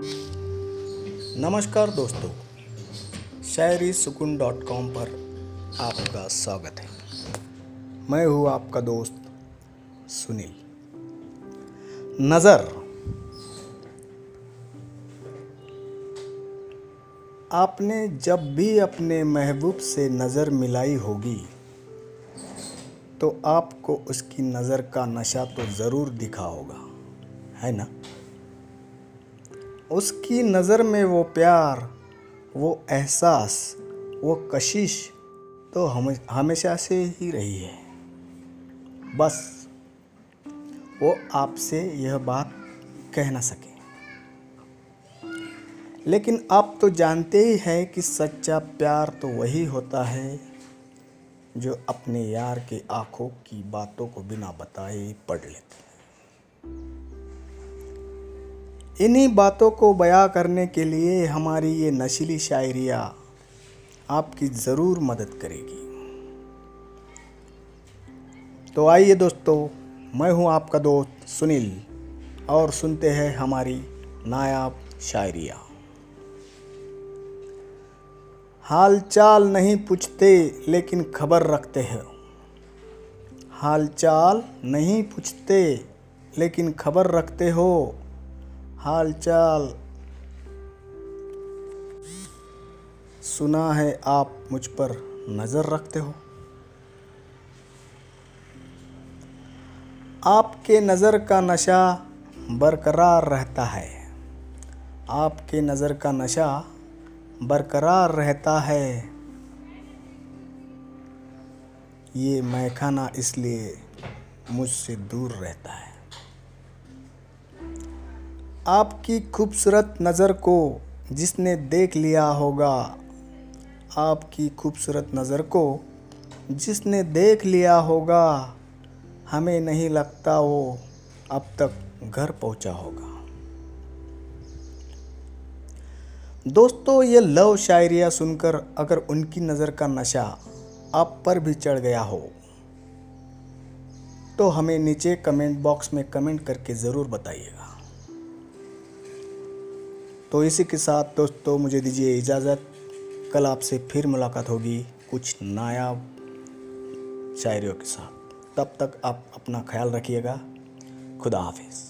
नमस्कार दोस्तों, शायरी सुकून डॉट कॉम पर आपका स्वागत है। मैं हूँ आपका दोस्त सुनील। नज़र। आपने जब भी अपने महबूब से नज़र मिलाई होगी तो आपको उसकी नज़र का नशा तो ज़रूर दिखा होगा, है ना? उसकी नज़र में वो प्यार, वो एहसास, वो कशिश तो हम, हमेशा से ही रही है। बस वो आपसे यह बात कह ना सके। लेकिन आप तो जानते ही हैं कि सच्चा प्यार तो वही होता है जो अपने यार के आँखों की बातों को बिना बताए पढ़ लेते हैं। इन्हीं बातों को बयां करने के लिए हमारी ये नशीली शायरिया आपकी ज़रूर मदद करेगी। तो आइए दोस्तों, मैं हूँ आपका दोस्त सुनील और सुनते हैं हमारी नायाब शायरिया। हाल चाल नहीं पूछते, लेकिन खबर रखते हैं। हाल चाल नहीं पूछते, लेकिन खबर रखते हो हाल चाल सुना है आप मुझ पर नज़र रखते हो। आपके नज़र का नशा बरकरार रहता है। आपके नज़र का नशा बरकरार रहता है। ये मैखाना इसलिए मुझसे दूर रहता है। आपकी खूबसूरत नज़र को जिसने देख लिया होगा, आपकी खूबसूरत नज़र को जिसने देख लिया होगा, हमें नहीं लगता वो अब तक घर पहुँचा होगा। दोस्तों, ये लव शायरिया सुनकर अगर उनकी नज़र का नशा आप पर भी चढ़ गया हो तो हमें नीचे कमेंट बॉक्स में कमेंट करके ज़रूर बताइएगा। तो इसी के साथ दोस्तों, मुझे दीजिए इजाज़त। कल आपसे फिर मुलाकात होगी कुछ नायाब शायरियों के साथ। तब तक आप अपना ख्याल रखिएगा। खुदा हाफिज़।